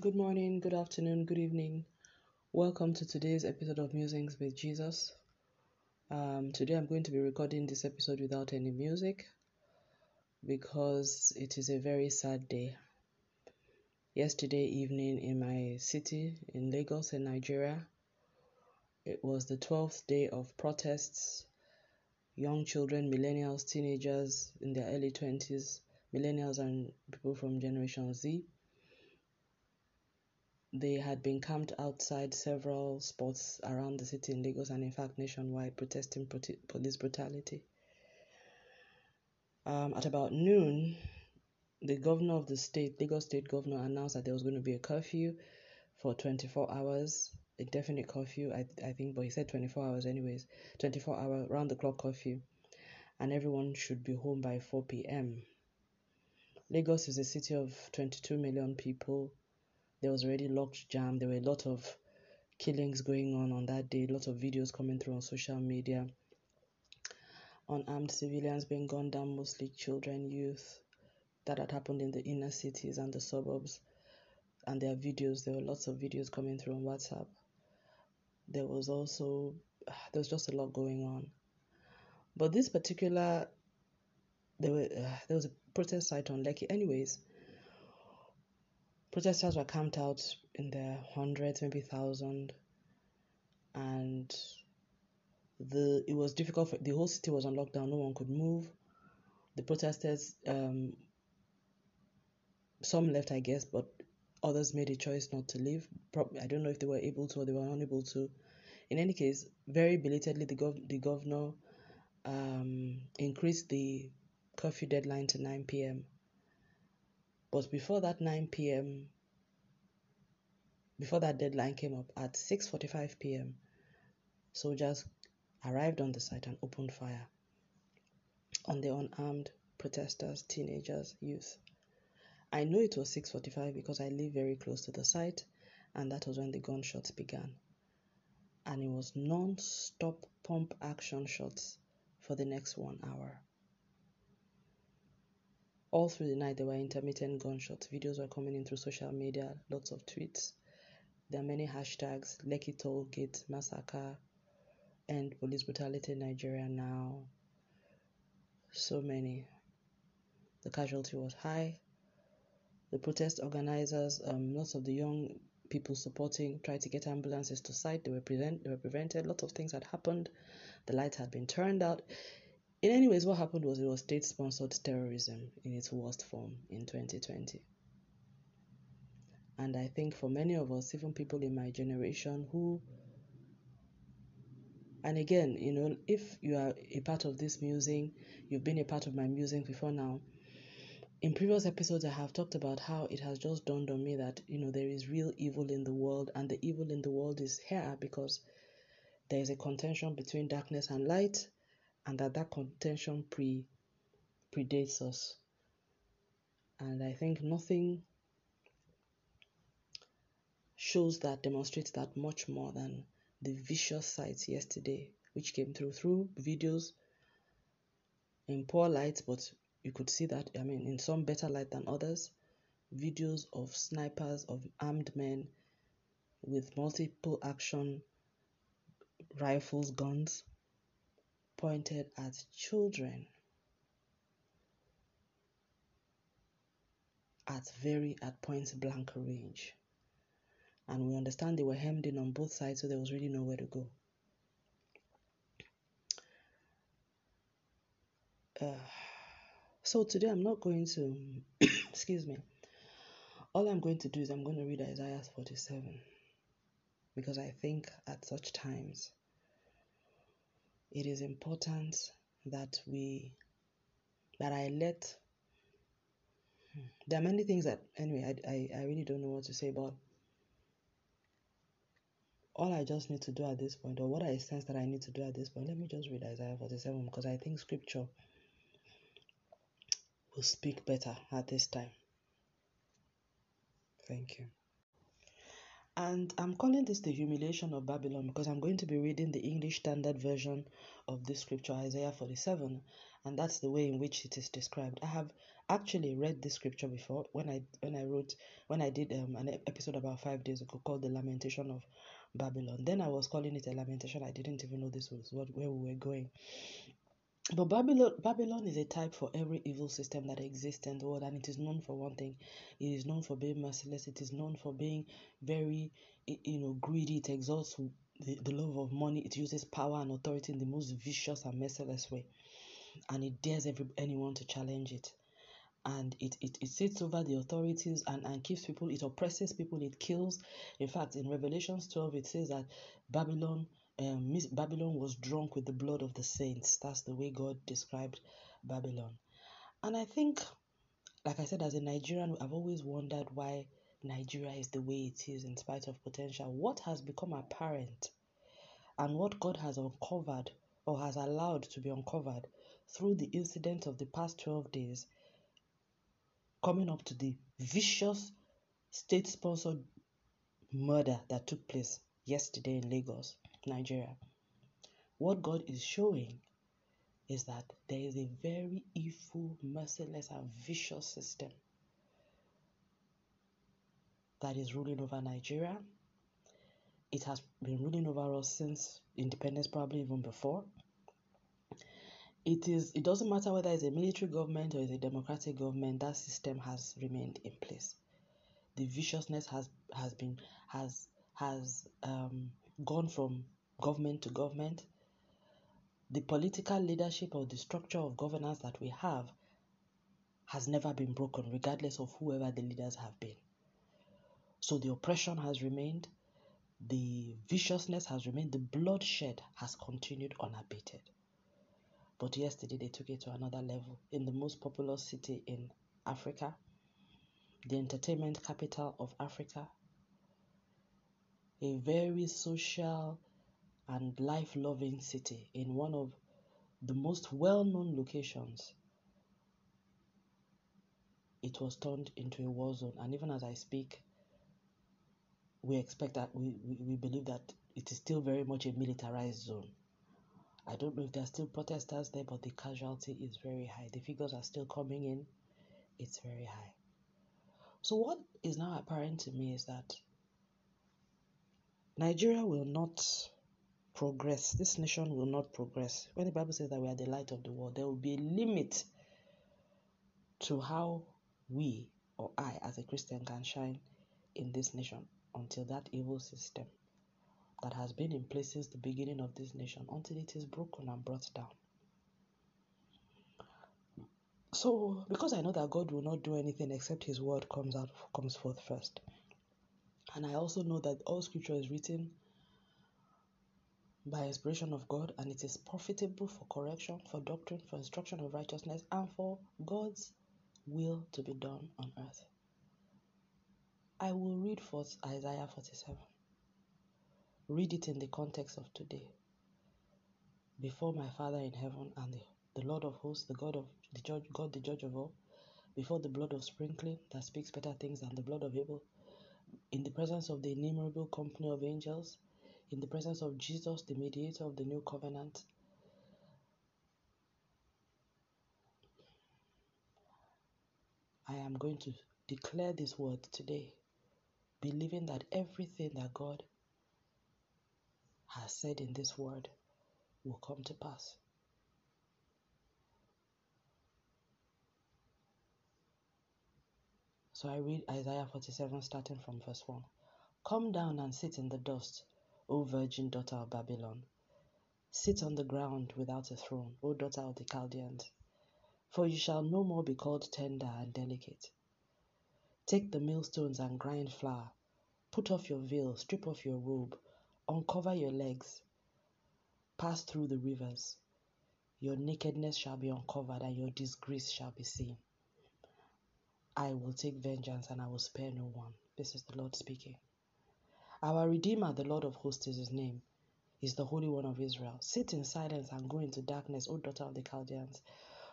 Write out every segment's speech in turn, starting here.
Good morning, good afternoon, good evening. Welcome to today's episode of Musings with Jesus. Um, today I'm going to be recording this episode without any music because it is a very sad day. Yesterday evening in my city in Lagos in Nigeria, it was the 12th day of protests. Young children, millennials, teenagers in their early 20s, millennials and people from Generation Z they had been camped outside several spots around the city in Lagos and, in fact, nationwide, protesting police brutality. Um, at about noon, the governor of the state, Lagos State Governor, announced that there was going to be a curfew for 24 hours, a definite curfew, I, I think, but he said 24 hours, anyways, 24 hour round the clock curfew, and everyone should be home by 4 p.m. Lagos is a city of 22 million people there was already locked jam. There were a lot of killings going on on that day, a lot of videos coming through on social media. Unarmed civilians being gunned down, mostly children, youth. That had happened in the inner cities and the suburbs. And there are videos, there were lots of videos coming through on WhatsApp. There was also, there was just a lot going on. But this particular, there, were, uh, there was a protest site on Lekki. Anyways, protesters were camped out in the hundreds, maybe thousand, and the it was difficult. For, the whole city was on lockdown. No one could move. The protesters, um, some left, I guess, but others made a choice not to leave. I don't know if they were able to or they were unable to. In any case, very belatedly, the gov- the governor um, increased the curfew deadline to 9 p.m. But before that 9 p.m., before that deadline came up at 6:45 p.m., soldiers arrived on the site and opened fire on the unarmed protesters, teenagers, youth. I know it was 6:45 because I live very close to the site and that was when the gunshots began. And it was non-stop pump action shots for the next 1 hour. All through the night, there were intermittent gunshots. Videos were coming in through social media, lots of tweets. There are many hashtags Lekki Toll Gate Massacre, and Police Brutality in Nigeria Now. So many. The casualty was high. The protest organizers, um, lots of the young people supporting, tried to get ambulances to site. They were, prevent, they were prevented. Lots of things had happened. The lights had been turned out. In any ways, what happened was it was state sponsored terrorism in its worst form in 2020. And I think for many of us, even people in my generation who, and again, you know, if you are a part of this musing, you've been a part of my musing before now. In previous episodes, I have talked about how it has just dawned on me that, you know, there is real evil in the world, and the evil in the world is here because there is a contention between darkness and light and that that contention pre predates us. And I think nothing shows that, demonstrates that much more than the vicious sights yesterday, which came through through videos in poor light, but you could see that, I mean, in some better light than others, videos of snipers, of armed men with multiple action rifles, guns, pointed at children at very at point blank range. And we understand they were hemmed in on both sides, so there was really nowhere to go. Uh, so today I'm not going to, excuse me, all I'm going to do is I'm going to read Isaiah 47 because I think at such times it is important that we that I let there are many things that anyway I, I, I really don't know what to say but all I just need to do at this point or what I sense that I need to do at this point let me just read Isaiah 47 because I think scripture will speak better at this time. Thank you And I'm calling this the humiliation of Babylon because I'm going to be reading the English Standard Version of this scripture, Isaiah 47, and that's the way in which it is described. I have actually read this scripture before when I when I wrote when I did um, an episode about five days ago called the Lamentation of Babylon. Then I was calling it a lamentation. I didn't even know this was what where we were going. But Babylon, Babylon is a type for every evil system that exists in the world, and it is known for one thing: it is known for being merciless. It is known for being very, you know, greedy. It exalts the, the love of money. It uses power and authority in the most vicious and merciless way, and it dares every, anyone to challenge it. And it, it, it sits over the authorities and, and keeps people, it oppresses people, it kills. In fact, in Revelations 12, it says that Babylon um, Babylon was drunk with the blood of the saints. That's the way God described Babylon. And I think, like I said, as a Nigerian, I've always wondered why Nigeria is the way it is in spite of potential. What has become apparent and what God has uncovered or has allowed to be uncovered through the incident of the past 12 days, coming up to the vicious state sponsored murder that took place yesterday in Lagos. Nigeria. What God is showing is that there is a very evil, merciless, and vicious system that is ruling over Nigeria. It has been ruling over us since independence, probably even before. It is. It doesn't matter whether it's a military government or it's a democratic government. That system has remained in place. The viciousness has has been has has um, gone from government to government. The political leadership or the structure of governance that we have has never been broken, regardless of whoever the leaders have been. So the oppression has remained, the viciousness has remained, the bloodshed has continued unabated. But yesterday they took it to another level in the most populous city in Africa, the entertainment capital of Africa, a very social and life loving city in one of the most well known locations. It was turned into a war zone, and even as I speak, we expect that we, we, we believe that it is still very much a militarized zone. I don't know if there are still protesters there, but the casualty is very high. The figures are still coming in, it's very high. So, what is now apparent to me is that Nigeria will not progress. This nation will not progress. When the Bible says that we are the light of the world, there will be a limit to how we or I, as a Christian, can shine in this nation until that evil system that has been in place since the beginning of this nation, until it is broken and brought down. So, because I know that God will not do anything except His word comes out comes forth first, and I also know that all scripture is written by inspiration of God and it is profitable for correction, for doctrine, for instruction of righteousness, and for God's will to be done on earth. I will read first Isaiah 47. Read it in the context of today. Before my Father in heaven and the, the Lord of hosts, the God of the judge, God the judge of all, before the blood of sprinkling that speaks better things than the blood of Abel, in the presence of the innumerable company of angels, in the presence of Jesus, the mediator of the new covenant. I am going to declare this word today, believing that everything that God has said in this word will come to pass. So I read Isaiah 47 starting from verse 1. Come down and sit in the dust, O virgin daughter of Babylon. Sit on the ground without a throne, O daughter of the Chaldeans, for you shall no more be called tender and delicate. Take the millstones and grind flour. Put off your veil, strip off your robe, uncover your legs. Pass through the rivers. Your nakedness shall be uncovered, and your disgrace shall be seen. I will take vengeance and I will spare no one. This is the Lord speaking. Our Redeemer, the Lord of hosts, is his name. Is the Holy One of Israel. Sit in silence and go into darkness, O daughter of the Chaldeans,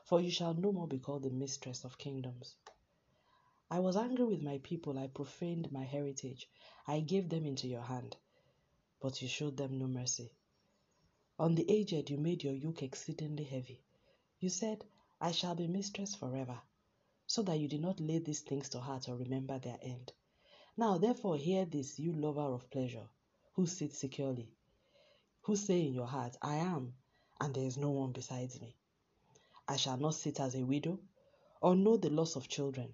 for you shall no more be called the mistress of kingdoms. I was angry with my people. I profaned my heritage. I gave them into your hand, but you showed them no mercy. On the aged, you made your yoke exceedingly heavy. You said, I shall be mistress forever, so that you did not lay these things to heart or remember their end. Now, therefore, hear this, you lover of pleasure, who sit securely, who say in your heart, I am, and there is no one besides me. I shall not sit as a widow, or know the loss of children.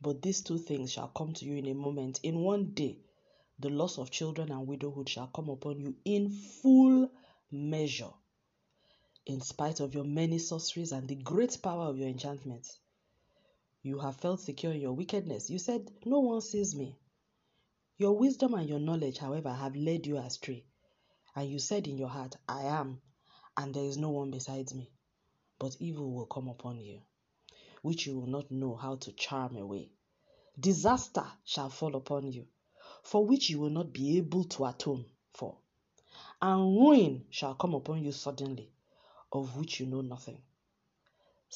But these two things shall come to you in a moment. In one day, the loss of children and widowhood shall come upon you in full measure, in spite of your many sorceries and the great power of your enchantments. You have felt secure in your wickedness. You said, No one sees me. Your wisdom and your knowledge, however, have led you astray. And you said in your heart, I am, and there is no one besides me. But evil will come upon you which you will not know how to charm away. Disaster shall fall upon you, for which you will not be able to atone for. And ruin shall come upon you suddenly, of which you know nothing.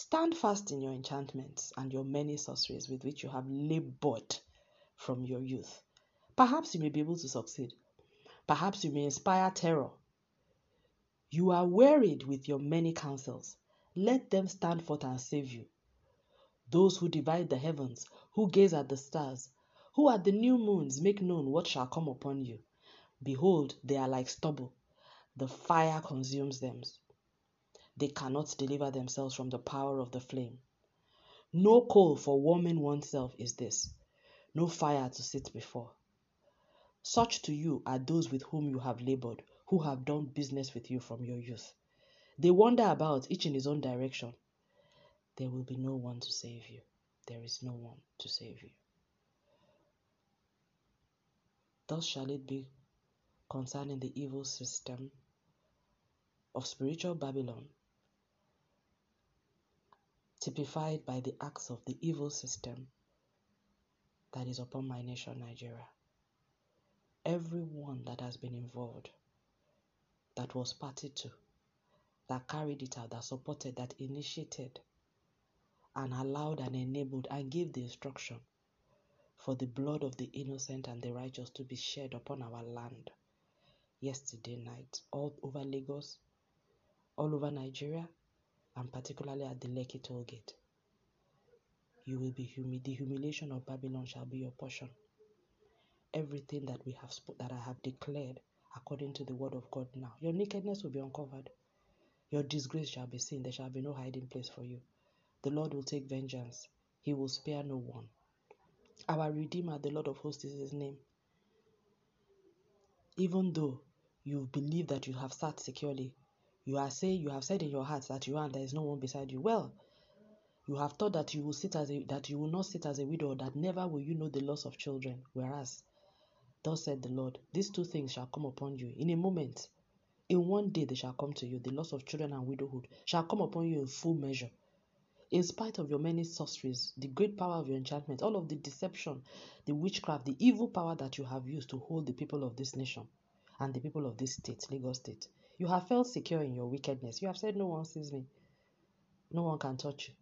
Stand fast in your enchantments and your many sorceries with which you have labored from your youth. Perhaps you may be able to succeed. Perhaps you may inspire terror. You are wearied with your many counsels. Let them stand forth and save you those who divide the heavens, who gaze at the stars, who at the new moons make known what shall come upon you. Behold, they are like stubble. The fire consumes them. They cannot deliver themselves from the power of the flame. No coal for warming oneself is this, no fire to sit before. Such to you are those with whom you have labored, who have done business with you from your youth. They wander about, each in his own direction there will be no one to save you. There is no one to save you. Thus shall it be concerning the evil system of spiritual Babylon, typified by the acts of the evil system that is upon my nation, Nigeria. Everyone that has been involved, that was party to, that carried it out, that supported, that initiated, and allowed and enabled and gave the instruction for the blood of the innocent and the righteous to be shed upon our land yesterday night, all over Lagos, all over Nigeria, and particularly at the Lekki toll gate. You will be humi- the humiliation of Babylon shall be your portion. Everything that we have sp- that I have declared according to the word of God now, your nakedness will be uncovered. Your disgrace shall be seen. There shall be no hiding place for you. The Lord will take vengeance, He will spare no one. Our Redeemer, the Lord of hosts, is His name. Even though you believe that you have sat securely, you are saying you have said in your heart that you are and there is no one beside you. Well, you have thought that you will sit as a that you will not sit as a widow, that never will you know the loss of children. Whereas, thus said the Lord, these two things shall come upon you in a moment. In one day they shall come to you. The loss of children and widowhood shall come upon you in full measure in spite of your many sorceries, the great power of your enchantment, all of the deception, the witchcraft, the evil power that you have used to hold the people of this nation and the people of this state, Lagos State, you have felt secure in your wickedness. You have said, No one sees me, no one can touch you.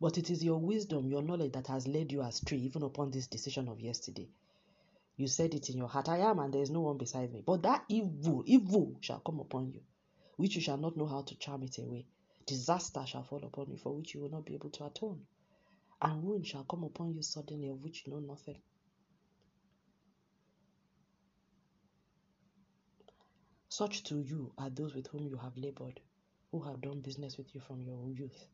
But it is your wisdom, your knowledge that has led you astray, even upon this decision of yesterday. You said it in your heart, I am, and there is no one beside me. But that evil, evil shall come upon you, which you shall not know how to charm it away. Disaster shall fall upon you, for which you will not be able to atone, and ruin shall come upon you suddenly, of which you know nothing. Such to you are those with whom you have labored, who have done business with you from your youth.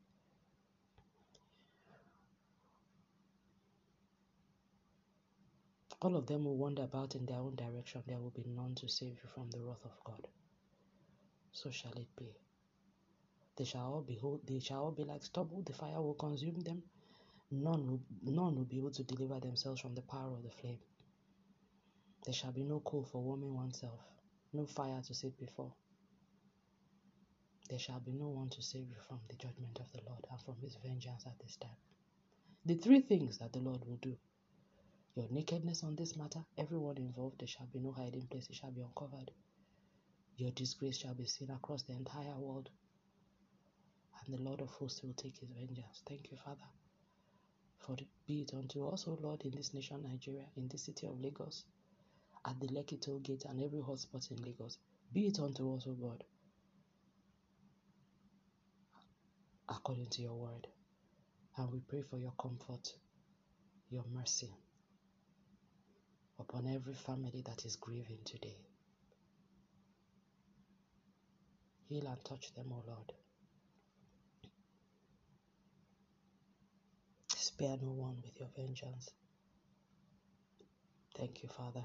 All of them will wander about in their own direction. There will be none to save you from the wrath of God. So shall it be. They shall all behold, they shall all be like stubble, the fire will consume them. None will, none will be able to deliver themselves from the power of the flame. There shall be no coal for warming oneself, no fire to sit before. There shall be no one to save you from the judgment of the Lord and from his vengeance at this time. The three things that the Lord will do your nakedness on this matter, everyone involved, there shall be no hiding place, it shall be uncovered. Your disgrace shall be seen across the entire world and the Lord of hosts will take his vengeance. Thank you, Father. For be it unto us, O Lord, in this nation, Nigeria, in the city of Lagos, at the Lekki toll gate and every hotspot in Lagos. Be it unto us, O God, according to your word. And we pray for your comfort, your mercy upon every family that is grieving today. Heal and touch them, O Lord. Spare no one with your vengeance. Thank you, Father.